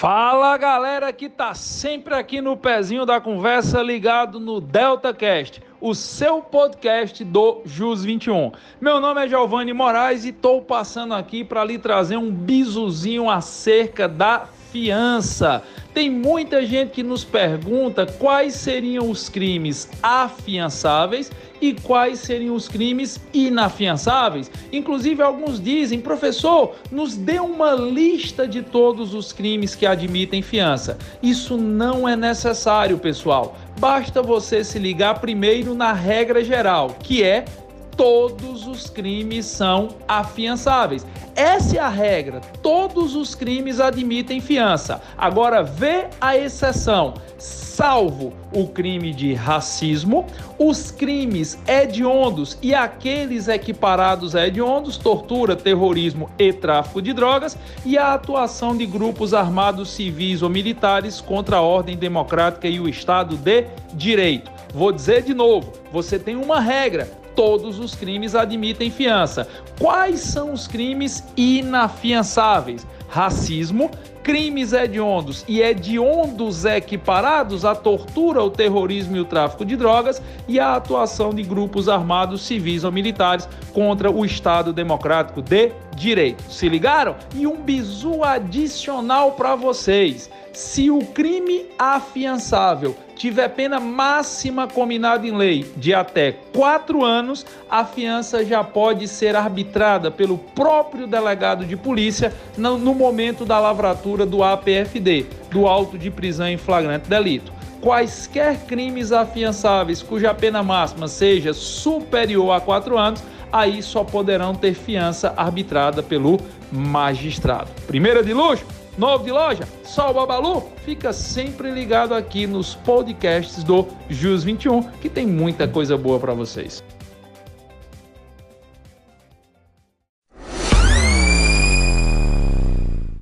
Fala galera que tá sempre aqui no pezinho da conversa ligado no DeltaCast, o seu podcast do Jus 21. Meu nome é Giovanni Moraes e tô passando aqui para lhe trazer um bizuzinho acerca da fiança. Tem muita gente que nos pergunta quais seriam os crimes afiançáveis e quais seriam os crimes inafiançáveis. Inclusive, alguns dizem, professor, nos dê uma lista de todos os crimes que admitem fiança. Isso não é necessário, pessoal. Basta você se ligar primeiro na regra geral, que é todos os crimes são afiançáveis. Essa é a regra. Todos os crimes admitem fiança. Agora vê a exceção. Salvo o crime de racismo, os crimes hediondos e aqueles equiparados a hediondos, tortura, terrorismo e tráfico de drogas, e a atuação de grupos armados civis ou militares contra a ordem democrática e o Estado de Direito. Vou dizer de novo: você tem uma regra todos os crimes admitem fiança. Quais são os crimes inafiançáveis? Racismo, crimes hediondos e hediondos equiparados à tortura, o terrorismo e o tráfico de drogas e a atuação de grupos armados civis ou militares contra o Estado Democrático de Direito. Se ligaram? E um bizu adicional para vocês. Se o crime afiançável tiver pena máxima combinada em lei de até quatro anos, a fiança já pode ser arbitrada pelo próprio delegado de polícia no momento da lavratura do APFD, do auto de prisão em flagrante delito. Quaisquer crimes afiançáveis cuja pena máxima seja superior a quatro anos, aí só poderão ter fiança arbitrada pelo magistrado. Primeira de luxo? Novo de loja? Só o Babalu? Fica sempre ligado aqui nos podcasts do Jus 21, que tem muita coisa boa para vocês.